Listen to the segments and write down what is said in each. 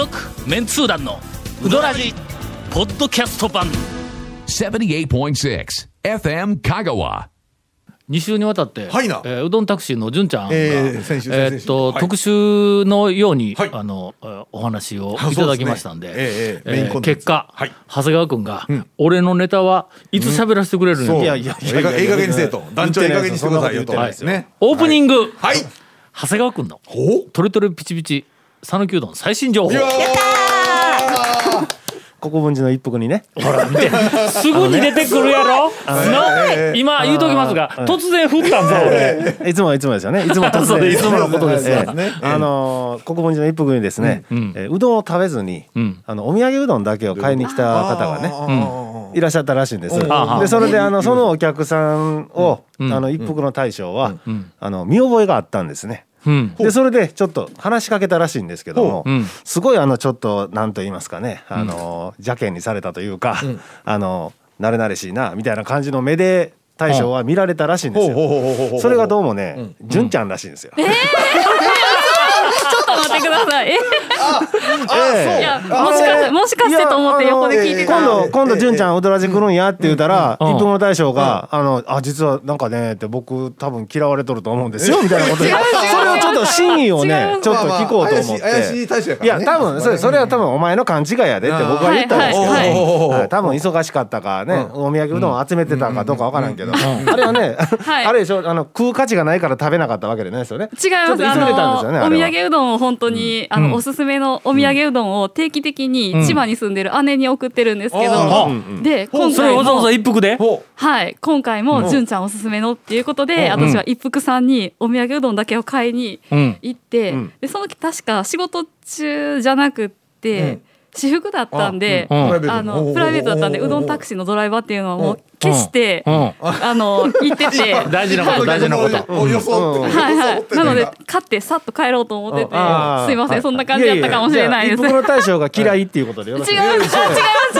続メンツー団のウドラジポッドキャスト版。78.6 FM Kagawa. 2週にわたって、はいな。えーうどんタクシーの純ちゃんが、えー先週えーっ先々週。と、はい。特集のように、はい。あのえーお話をあいただきましたんでそうですねええええメインコンテンツ結果、はい。長谷川君が、俺のネタはいつ喋らせてくれるの、そういやいやいやええ加ええ加減にせえと。団長ええ加減にしてくださいよと。言ってないですよ。ね。オープニング、はい。長谷川君の。ほトレトレピチピチ讃岐うどん最新情報。国分寺の一服にね。ほら見て。すぐに出てくるやろ、の今言うときますが、突然降ったんぞ俺いつもはいつもですよね。いつも突然。いつものことですあのー国分寺の一服にですね、ん。えーうどんを食べずに、ん。あのお土産うどんだけを買いに来た方がねねいらっしゃったらしいんです。でそれであのそのお客さんを、あの一服の大将は、あの見覚えがあったんですね。うん。でそれでちょっと話しかけたらしいんですけども、う。ん。すごいあのちょっと何と言いますかねあの邪険にされたというか、あの慣れ慣れしいなみたいな感じの目で大将は見られたらしいんですよ。それがどうもね、純ちゃんらしいんですよ。ちょっと待ってください。もしかして、もしかしてと思って横で聞いてた。今度今度純ちゃんうどらじ来るんやって言ったら、うん。一服の大将が、あのあ実はなんかねって僕多分嫌われとると思うんですよみたいなことで、それをちょっと真意をねちょっと聞こうと思って。いや多分それそれは多分お前の勘違いやでって僕は言ったんですけど、多分忙しかったかね、お土産うどんを集めてたかどうかわからんけど、あれはね、はい。あれでしょあの食う価値がないから食べなかったわけじゃないですよね。違います。あちょっと急いでたんですよねお土産うどんを本当に、あの、おすすめのお土産うどんを定期的に千葉に住んでる姉に送ってるんですけど、あで、今回それわざわざも、一服で？ほはい、今回も純ちゃんおすすめのっていうことで、私は一服さんにお土産うどんだけを買いにうん行って、で、その時確か仕事中じゃなくって、私服だったんで、うん。プライベートあのプライベートだったんでうどんタクシーのドライバーっていうのはもう消して、うん。あの行ってて。大事なこと大事なこと。お予想ってはいはい。なのであ買ってさっと帰ろうと思ってて、すいません、はそんな感じだったかもしれないです。大将が嫌いっていうことでよろしい違います、違います、違います、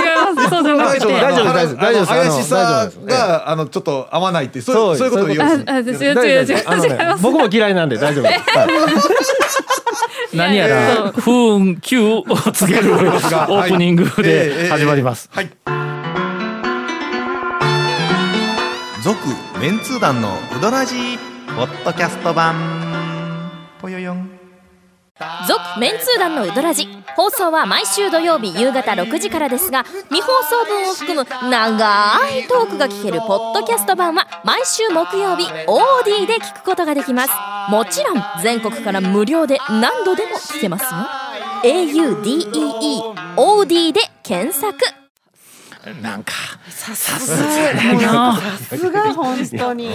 そうじゃなくて。大丈夫です大丈夫です。怪しさ大丈夫です。があのちょっと合わないってそうそういうことを言うあ、んですあ、違う違う違う。僕も嫌いなんで大丈夫何やらや不運急をつけるオープニングで始まります。はい。続メンツー団のウドラジーポッドキャスト版続メンツー団のウドラジ。放送は毎週土曜日夕方6時からですが未放送分を含む長いトークが聞けるポッドキャスト版は毎週木曜日 OD で聞くことができます。もちろん全国から無料で何度でも聞けますよ。AUDEEOD で検索。なんかさすがやな。すが本当に。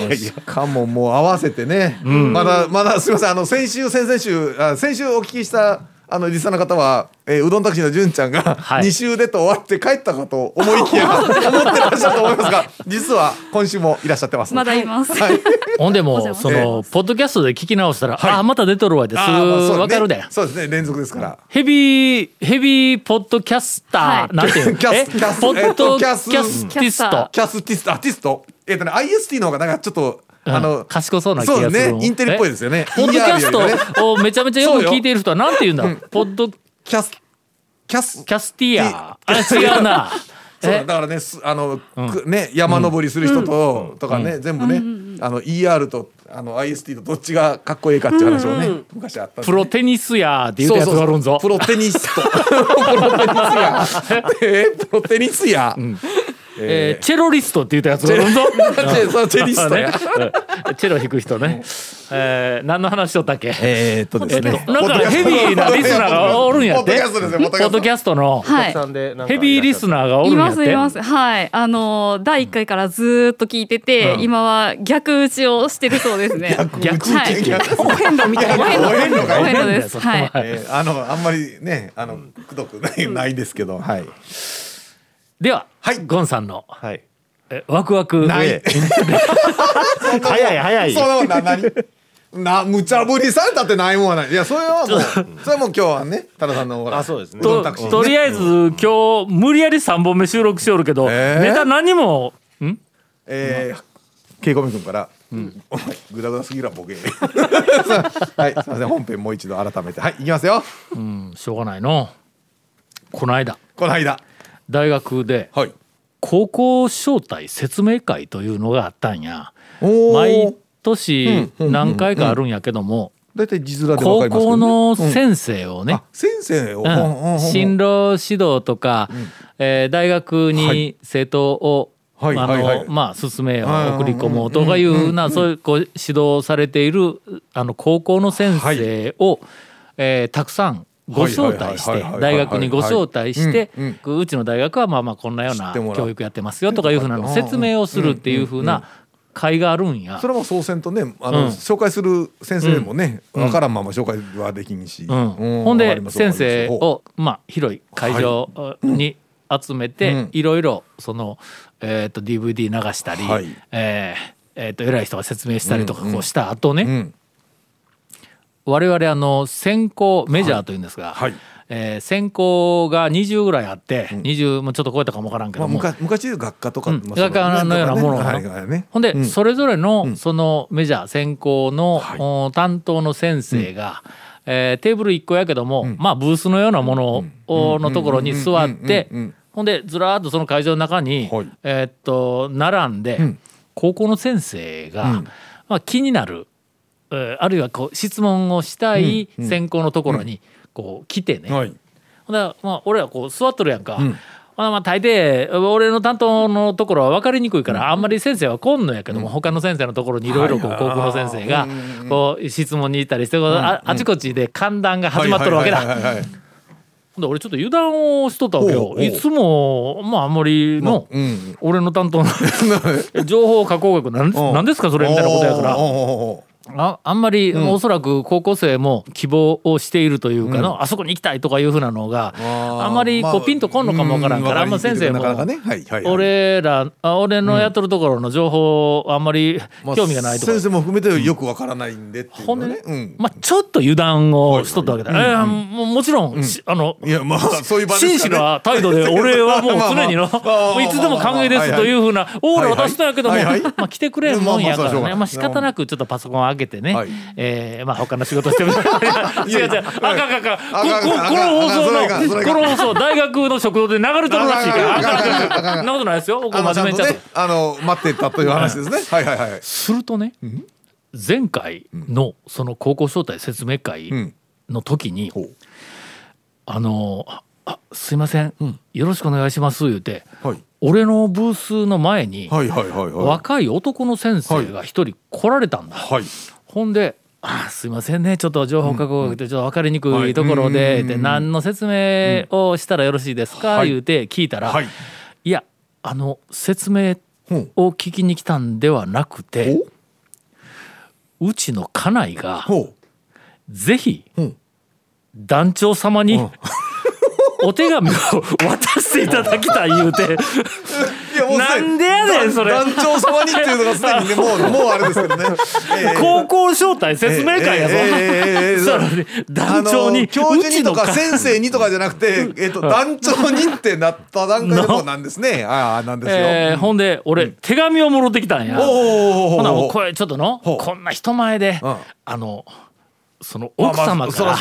かももう合わせてね、まだまだすみませんあの先週先々週あ先週お聞きしたあのリスナーの方は、えーうどんタクシーの純ちゃんがはい。2週でと終わって帰ったかと思いきや 思ってらっしゃると思いますが実は今週もいらっしゃってます。まだいます。はい。ほんでもそのポッドキャストで聞き直したら、あまた出とるわってす。あーまあそうぐわかるで。そうですね。連続ですから。ヘビーヘビーポッドキャスター、はい。なんていうの？キャスえ？キャスポッドキャえっとキャススティスト。キャスティスト。アーティスト。えっ、とね IST の方がなんかちょっと、あの賢そうな気がするね。インテリっぽいですよね。ポッドキャス ER トをめちゃめちゃよく聞いている人はなんて言うんだ、ポッドキキャスキャスャスティア。あれ違うな。そうえ？だからねすあの、くね山登りする人と、とかね、全部ね、あの ER とあの IST とどっちがかっこいいかっていう話をね、昔あったんですね。プロテニスやって言うたやつがあるんぞ。プロテニスト プロテニスや え？ープロテニスや、えーチェロリストって言うたやつがあるんぞチェ リストや。チェロ弾く人ね、えー、何の話しとったっけ？えーっとですね。と、なんかヘビーなリスナーがおるんやって。ポッドキャストですよ。ポッドキャストのヘビーリスナーがおるいんやって。ますいます。はい。あの第一回からずーっと聞いてて、今は逆打ちをしてるそうですね。逆はい。お遍路みたいな。お遍路。がお遍路です。はい。えーあのあんまりねあのくどくないないですけどはいでは、はい。ゴンさんのはい。えワクワクない。早い早い。そんな何？な無茶ぶりされたってないもんはない。いやそれはもうそれはもう今日はね多田さんのほら。あそうですね。ねとりあえず今日無理やり3本目収録しよるけど、えー？ネタ何もん？えー、ケイコミ君から、お前グダグダすぎるわボケ。はいすみません。本編もう一度改めて。はいいきますよ。うんしょうがないの。この間。この間大学ではい。高校招待説明会というのがあったんや。お毎ー年何回かあるんやけども大体字面でわか高校のうん先生をねあ先生を、進路指導とか、えー大学はにい。生徒を、はいあのまあ進めよはい送り込もうとかいうなそういうこう指導されているあの高校の先生を、えーたくさんご招待して大学にご招待してうんうん。うちの大学はまあまあこんなような教育やってますよとかいうふうなのを説明をするっていうふうな会があるんや。そ。れも総選とねあの、うん。紹介する先生もね、わからんまま紹介はできんし、うん。うほんで先生をまあ広い会場に集めて、うん。いろいろその、えー、と DVD 流したり、はい。えーえーと偉い人が説明したりとかこうした後ね、我々あの専攻メジャーというんですが、はい。えー専攻が20ぐらいあって、20もうちょっと超えたかもわからんけまあ、ども、昔昔でいう学科とか、うん。学科のようなものがはいはいねほんで、うん。それぞれのそのメジャー専攻の、はい。お担当の先生が、えーテーブル1個やけども、まあブースのようなものを、のところに座ってうん。うん。うん。うん。ほんでずらーっとその会場の中に、はい。えーっと並んで、ん。高校の先生が、うん。まあ、気になる、えーあるいはこう質問をしたいうんうん。専攻のところにこう来てね、はい。ほんでまあ俺はこう座っとるやんか。ん。ほなまあ大抵俺の担当のところは分かりにくいからあんまり先生は来んのやけども、他の先生のところにいろいろ高校の先生がうんうんうんこう質問に行ったりしてああちこちで歓談が始まっとるわけだ。で俺ちょっと油断をしとったわけよ。いつもまああんまりのうん俺の担当の 情報加工学なんですかそれみたいなことやからああんまり、おそらく高校生も希望をしているというかの、あそこに行きたいとかいうふうなのがあんまりこうピンとこんのかもわからんから、あんま先生も俺らあ俺のやっとるところの情報あんまりまあ興味がないとか、先生も含めてよくわからないんでっていうほん。でね、ん。まあ、ちょっと油断をしとったわけだ、えーもうもちろん、しあのいやまあそういう場です真摯な態度で俺はもう 常にのまあいつでも歓迎ですというふうなオーラを出したんやけどもはいはい。はいはいまあ来てくれんもんやからね。まあ仕方なくちょっとパソコンを開けてねはい。えーまあ他の仕事してる 違う違う。あかんあかんあか。んこの放送のこの放送大学の食堂で流れてるらしいから。そんなことないですよ。こうあのちゃんと。真面目にちゃんとねあの待ってたという話ですね。はい。はいはいするとね前回のその高校招待説明会うん。の時にあのああすいません、よろしくお願いします。言うてはい。俺のブースの前に若い男の先生が一人来られたんだ、はい。ほんで「あすいませんね。ちょっと情報加工学でちょっと分かりにくいところで、で何の説明をしたらよろしいですか?」はい。言うて聞いたら「はい。いやあの説明ほを聞きに来たんではなくてう。ちの家内がほぜひうん。団長様にお手紙を渡していただきたい言うて。ういなんでやねんそれ。団長様にっていうのがすでにねもうもうあれですけどね。ええ。高校招待説明会やぞ。ええええええさらに団長に教授にとか先生にとかじゃなくて、えっと団長にってなった段階でもうなんですね。ああなんですよ。えーほんで俺、手紙をもろってきたんや。ほなもうこれちょっとのこんな人前で、うん。あのそのまあ奥様から。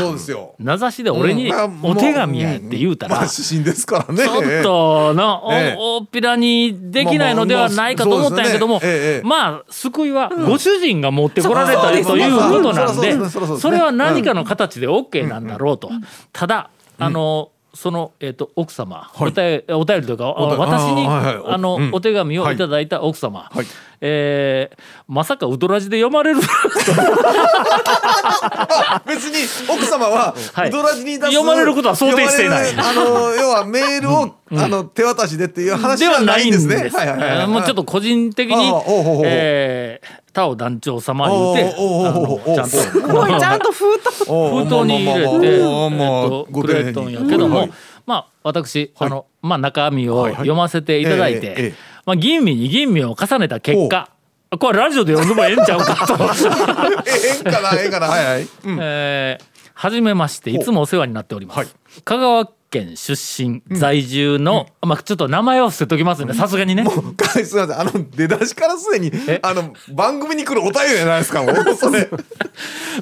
名指しで俺にうん。お手紙やって言うたら、まあ指針ですからね。ちょっとの、ええ。おおっぴらにできないのではないかと思ったんやけども、まあ救いはご主人が持ってこられたりということなんでそれは何かの形で OK なんだろうと。ただあのその、えー、と奥様、お便りというか私にあの、うん。お手紙をいただいた奥様、はいえーまさかウドラジで読まれる？別に奥様ははい。ウドラジに出す読まれることは想定してい。ないあの要はメールをあの手渡しでっていう話でははないんです。ね。もうちょっと個人的にえー、タオ団長様言うて、ちゃんと。おいちゃんと封筒。お封筒に入れて、えっとごくれやけども、はいまあ私、あのまあ中身を読ませていただいて、はいはいええええ。まあ吟味に吟味を重ねた結果、これラジオで読んでもええんちゃうかと。ええんかなええんかなはいはい。うん。えーはじめましていつもお世話になっております、はい。香川県出身在住の、まあちょっと名前を伏せときますねさすがにね。もうかすみませんあの出だしからすでにあの番組に来るお便りじゃないですかもう。それ。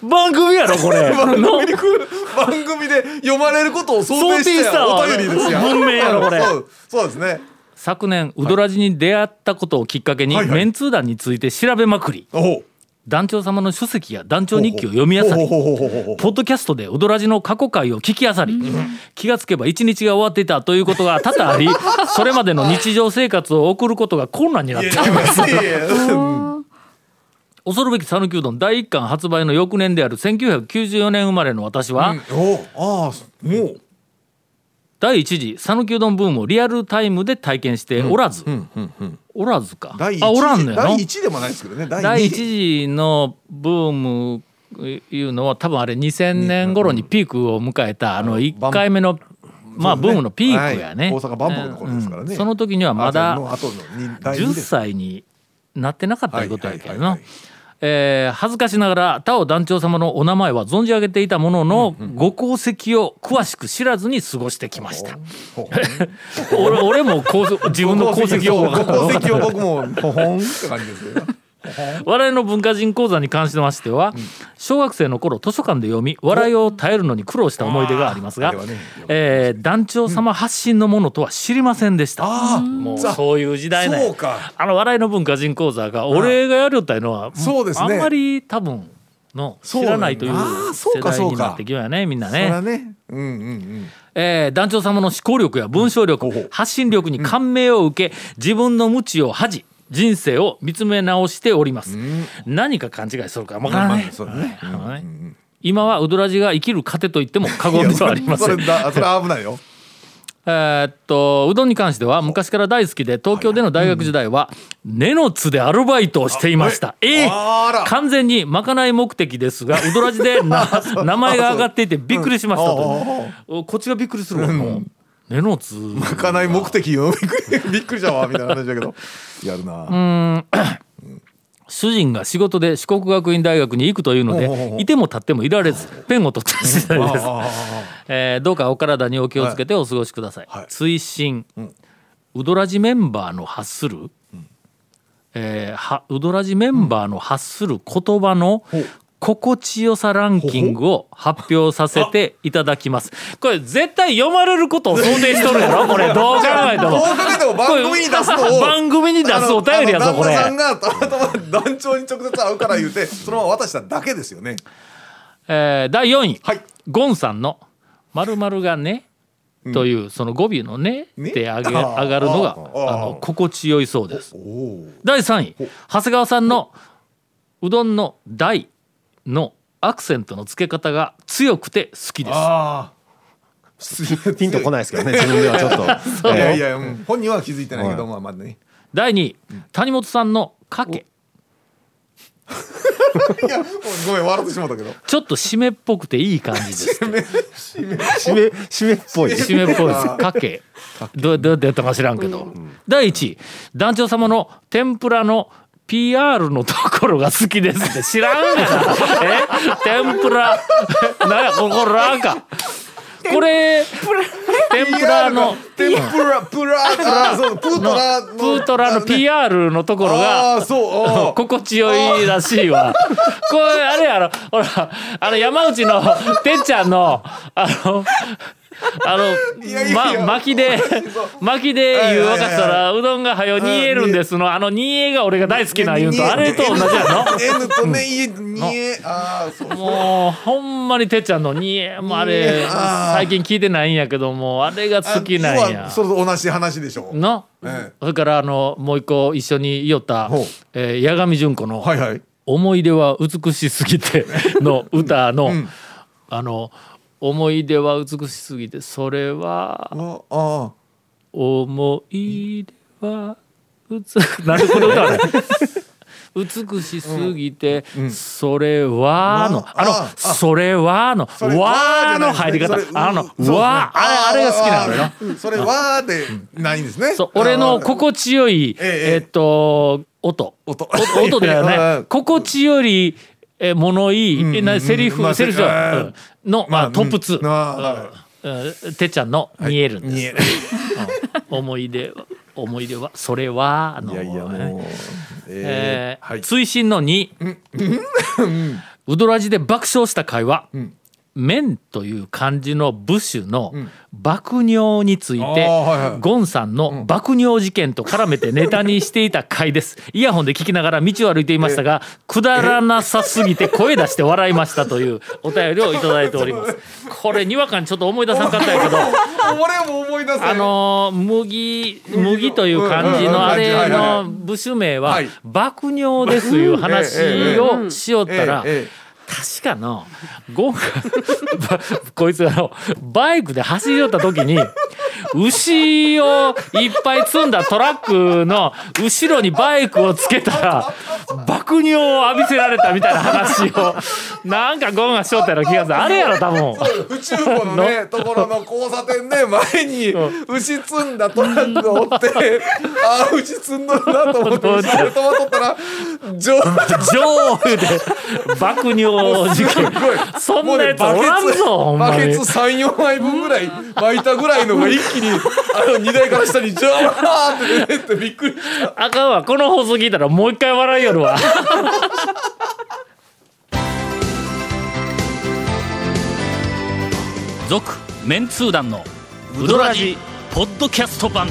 番組やろこれ。番の組に来る番組で読まれることを想定したたお便りですよ。文明やろこれ。そうそうですね。昨年ウドラジに出会ったことをきっかけに、はいはい。メンツー団について調べまくり。おう団長様の書籍や団長日記を読み漁りほうほうほうほうほうポッドキャストでウドラジの過去回を聞き漁り、気がつけば一日が終わっていたということが多々あり それまでの日常生活を送ることが困難になっています。恐るべき讃岐うどん第一巻発売の翌年である1994年生まれの私は、おう。ああもう第一次讃岐うどんブームをリアルタイムで体験しておらず、おらずか。第一あおらんのや第ろ一でもないですけどね。第第二一次のブームいうのは多分あれ2000年頃にピークを迎えたあの1回目のまあブームのピークやね。はい。大阪万博の頃ですからね。うん。その時にはまだの後のに第二10です。歳になってなかったということやけどなえー恥ずかしながら他を団長様のお名前は存じ上げていたもののご功績を詳しく知らずに過ごしてきました。ほ 俺俺も功自分の功績を。ご功績を僕もほほんって感じですよ 笑いの文化人講座に関してましては、小学生の頃図書館で読み笑いを耐えるのに苦労した思い出がありますがえー団長様発信のものとは知りませんでした、ああもう。さそういう時代ねそうか。あの笑いの文化人講座が俺がやるったいうのはそうですね。あんまり多分の知らないという世代になってきようやねみんなね。ね。うんうんうん。えー団長様の思考力や文章力、ほうほう。発信力に感銘を受け、自分の無知を恥じ人生を見つめ直しております、何か勘違いするかもわからない、今はウドラジが生きる糧と言っても過言ではありませんそれだそれ危ないよ。えーっとうどんに関しては昔から大好きで東京での大学時代は根の津でアルバイトをしていました。えあら。ー、完全にまかない目的ですがうどらじでな 名前が上がっていてびっくりしましたと、おこっちがびっくりするわ、もう根の津。開かない目的よびっくり びっくりしたわみたいな話だけど。やるな。主人が仕事で四国学院大学に行くというのでいても立ってもいられずペンを取った次第です、えーどうかお体にお気をつけてお過ごしください、はい。追伸、ウドラジメンバーの発する、えーはウドラジメンバーの発する言葉の心地よさランキングを発表させていただきます。これ絶対読まれることを想定しとるやろ？これどう考えても。どうかけても番組に出すのを。番組に出すお便りやぞこれ。旦那さんがたまたま団長に直接会うから言うてそのまま渡しただけですよね。えー第4位、はい。ゴンさんの「まるがね」というその語尾の「ね」ね？って上げ上がるのがあの心地よいそうです。第3位。長谷川さんのうどんの「大」のアクセントの付け方が強くて好きです。あ ピンとこないですけどね自分ではちょっと、あ いやいえや、うん本人は気づいてないけど、まあまあね。第2位谷本さんの「かけ。いやごめん笑ってしまったけど」ちょっと締めっぽくていい感じです締め締め。っぽい。締めっぽいです。かけ。どうどうやってやったか知らんけど、第1位団長様の天ぷらの PR のところが好きですって。知らんねんな。え？天ぷら。なんやここラーか。これ天ぷら。の。天ぷらプラあそうプートラの。プートラの PR のところがああそうああ心地よいらしいわ。これあれやろ。ほらあの山内のてっちゃんのあのあのま、巻きで 巻きで言う分かったらうどんがはよ煮えるんですのあの煮えが俺が大好きな言うとあれと同じやの？N とねいえああそうもうほんまにてっちゃんの煮えもあれ煮え。あー。最近聞いてないんやけどもあれが好きなん要やは。それと同じ話でしょの、ええ。それからあのもう一個一緒に言おったえー、八神純子の、はいはい。思い出は美しすぎての歌の、あの思い出は美しすぎてそれはああ思い出は美 なんでこれ歌わない美しすぎて、それはの、あの、それはの、わの入り方。あの、わー、あれ、あれが好きなのよ。うんそれはでないんですね。そう、俺の心地よい、えええっと、音。音。音音だよ うん。ね。心地より、え、物いい、えなセリフ、まあセリフの、まあ、トップ2。うん。てっちゃんの見えるんです、見える。うん。思い出は思い出はそれはあのいやいやもう。えーはい。追伸の2ウドラジで爆笑した会話。ん「麺」という漢字の部首の爆尿について、ゴンさんの爆尿事件と絡めてネタにしていた回です。イヤホンで聞きながら道を歩いていましたが くだらなさすぎて声出して笑いましたという お便りをいただいております。これにわかにちょっと思い出さんかったんやけど俺も思い出せあのー麦麦という漢字のあれの部首名ははい。爆尿ですいう話をしよったら確かのゴンがこいつあのバイクで走り寄った時に牛をいっぱい積んだトラックの後ろにバイクをつけたら爆尿を浴びせられたみたいな話を。なんかゴンがしよったような気がする。あれやろ多分。宇宙湖のね ところの交差点で前に牛積んだトラックがおってああ牛積んどるなと思って後ろで止まっとったら上上手で爆尿事件そんなやつおらんぞほんまに。バケツ34枚分ぐらい巻いたぐらいのが一気にあの荷台から下にジャーって出てってびっくりしたあかんわ。この放送聞いたらもう一回笑いよるわ。続メンツー団のウドラジポッドキャスト版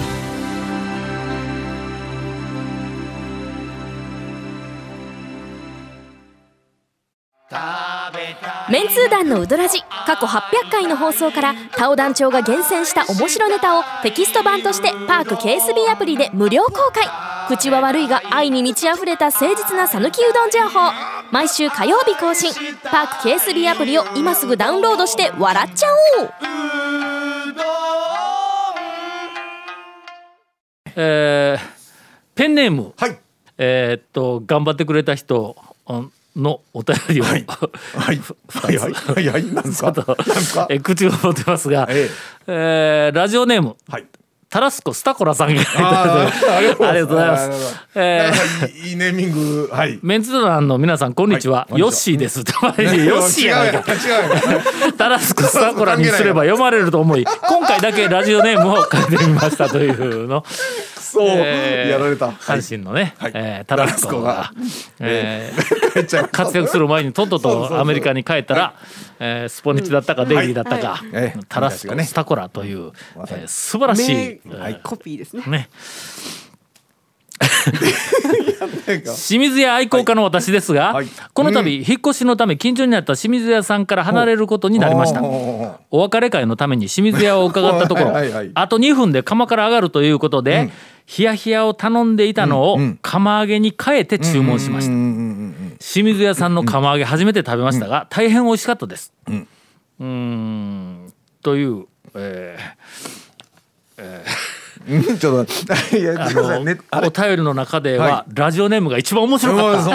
メンツー団のウドラジ過去800回の放送からタオ団長が厳選した面白ネタをテキスト版としてパーク KSB アプリで無料公開。口は悪いが愛に満ち溢れた誠実な讃岐うどん情報。毎週火曜日更新。パーク KSB アプリを今すぐダウンロードして笑っちゃおう。えーペンネーム。はい。えーっと頑張ってくれた人のお便りを、はい。はい。はいはい。はいはい。なんですか なんか。えー口を持ってますが、ええ。ーラジオネームはい。タラスコスタコラさんがありがとうございます。えーい。いネーミング。はい。メンツー団の皆さんこんにちは、はい。ヨッシーです。と ヨッシーやなタラスコスタコラにすれば読まれると思い、今回だけラジオネームを書いてみましたというの。そう。えーやられた。阪神のね、はい。えータラスコが、えー 活躍する前にとっととアメリカに帰ったら、えースポニチだったかデイリーだったか、ええタラスコスタコラという、えー素晴らしい、名えーコピーですね。ね。清水屋愛好家の私ですが、はい。この度、引っ越しのため近所にあった清水屋さんから離れることになりました。お別れ会のために清水屋を伺ったところ はいはいはい。あと2分で窯から上がるということで、ヒヤヒヤを頼んでいたのをうんうん釜揚げに変えて注文しました。うんうんうんうん清水屋さんの釜揚げ初めて食べましたが、大変美味しかったです。うん。うーん。という、えうんちょっといやーあのお便りの中では、はラジオネームが一番面白かった。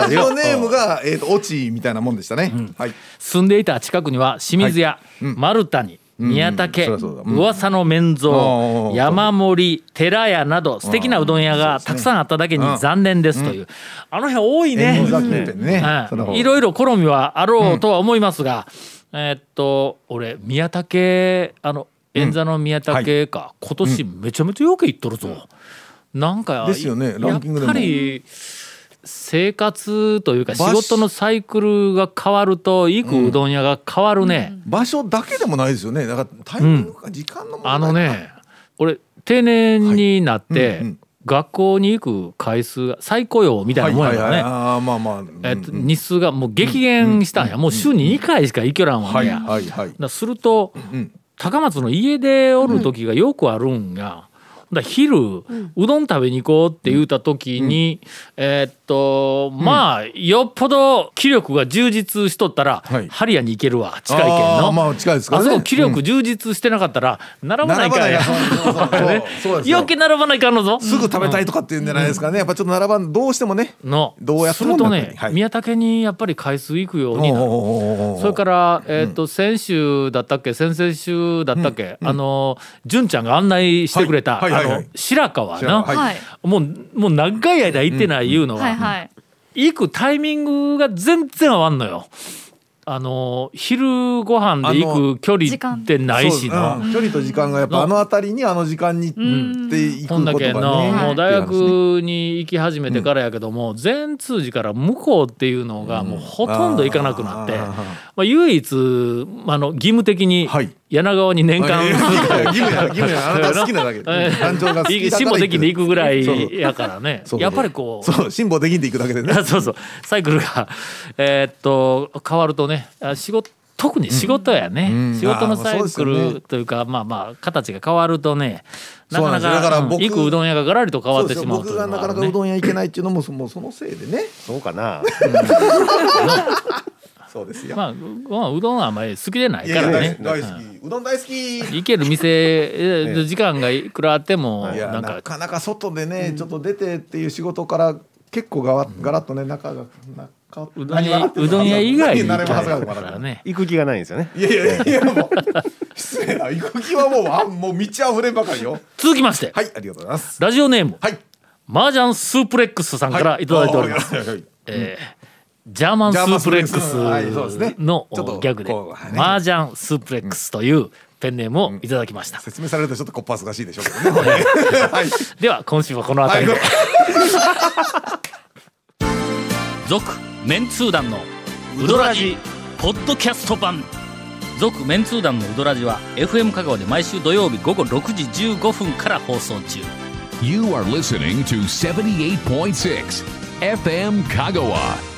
ラジオネームがえっとオチみたいなもんでしたねはい住んでいた近くには清水屋、うん丸谷宮武、うん噂の面蔵、山盛寺屋など素敵なうどん屋がたくさんあっただけに残念ですという、あの辺多いねい、いろいろ好みはあろうとは思いますが、えーっと俺宮武あの演座の宮武か、今年めちゃめちゃよく行っとるぞ、なんかですよね。ランキングでも。やっぱり生活というか仕事のサイクルが変わると行くうどん屋が変わるね、場所だけでもないですよね。だからタイミングか時間のあのね俺定年になって、はい。うんうん学校に行く回数が再雇用みたいなもんやからね、ああまあまあ。えっと、日数がもう激減したんや、もう週に2回しか行けらんわはいはいはい。するとうん高松の家でおる時がよくあるんや。だから昼、うどん食べに行こうって言うた時に、えーっとまあよっぽど気力が充実しとったら、はい。ハリヤに行けるわ。近いけんの。あーまあ近いですからね。あそこ気力充実してなかったら並ばないかんや。よ。余計並ばないかんのぞ。すぐ食べたいとかっていうんじゃないですかね。やっぱちょっと並ばんどうしてもねの。どうやってもするとね、はい。宮武にやっぱり回数行くようになる。それから、えー、と先週だったっけ？先々週だったっけ、あの純ちゃんが案内してくれた、はいあの白川白な、川。はいもうもう長い間行ってないいうのは、行くタイミングが全然合わんのよ。あの昼ご飯で行く距離ってないしな。そううん。距離と時間がやっぱあの辺りにあの時間に行っていくこんだことがねけのもう大学に行き始めてからやけども全通寺から向こうっていうのがもうほとんど行かなくなってまあ唯一あの義務的にはい柳川に年間。義務や義務や。あなた好きなだけ。えー。感情が好きだから辛抱できんで行くぐらいやからね。そうやっぱりこう。そう辛抱できんで行くだけでね。そうそう。サイクルが。えーっと変わるとねあ仕事特に仕事やね、うん。仕事のサイクルというかまあまあ形が変わるとねなかなそうなんですよ。だかからうん僕行くうどん屋がガラリと変わってしまうう僕がなかなかうどん屋行けないっていうのもそもうそのせいでね。そうかな そうですよ、まあ、うまあうどんはあんまり好きでないからね。大好き。うどん大好き。行ける店えー 時間がいくらあってもいやなんか。なかなか外でね、ちょっと出てっていう仕事から結構がわガラッとね中がな変わっうどん屋うどん屋以外に何行く気がないんですよね。いやいやいやもう。失礼な行く気はもうあもう道あふれんばかりよ。続きまして。はいありがとうございます。ラジオネーム。はい。麻雀スープレックスさんからいただいております、はいはいはい。えージャーマンスープレックス。のちょっとギャグで麻雀スープレックスというペンネームをいただきました、説明されるとちょっとこっぱずかしいでしょうけどね。はい。では今週はこの辺りで。続、メンツー団のウドラジポッドキャスト版。続メンツー団のウドラジは FM 香川で毎週土曜日午後6時15分から放送中。You are listening to 78.6 FM Kagawa.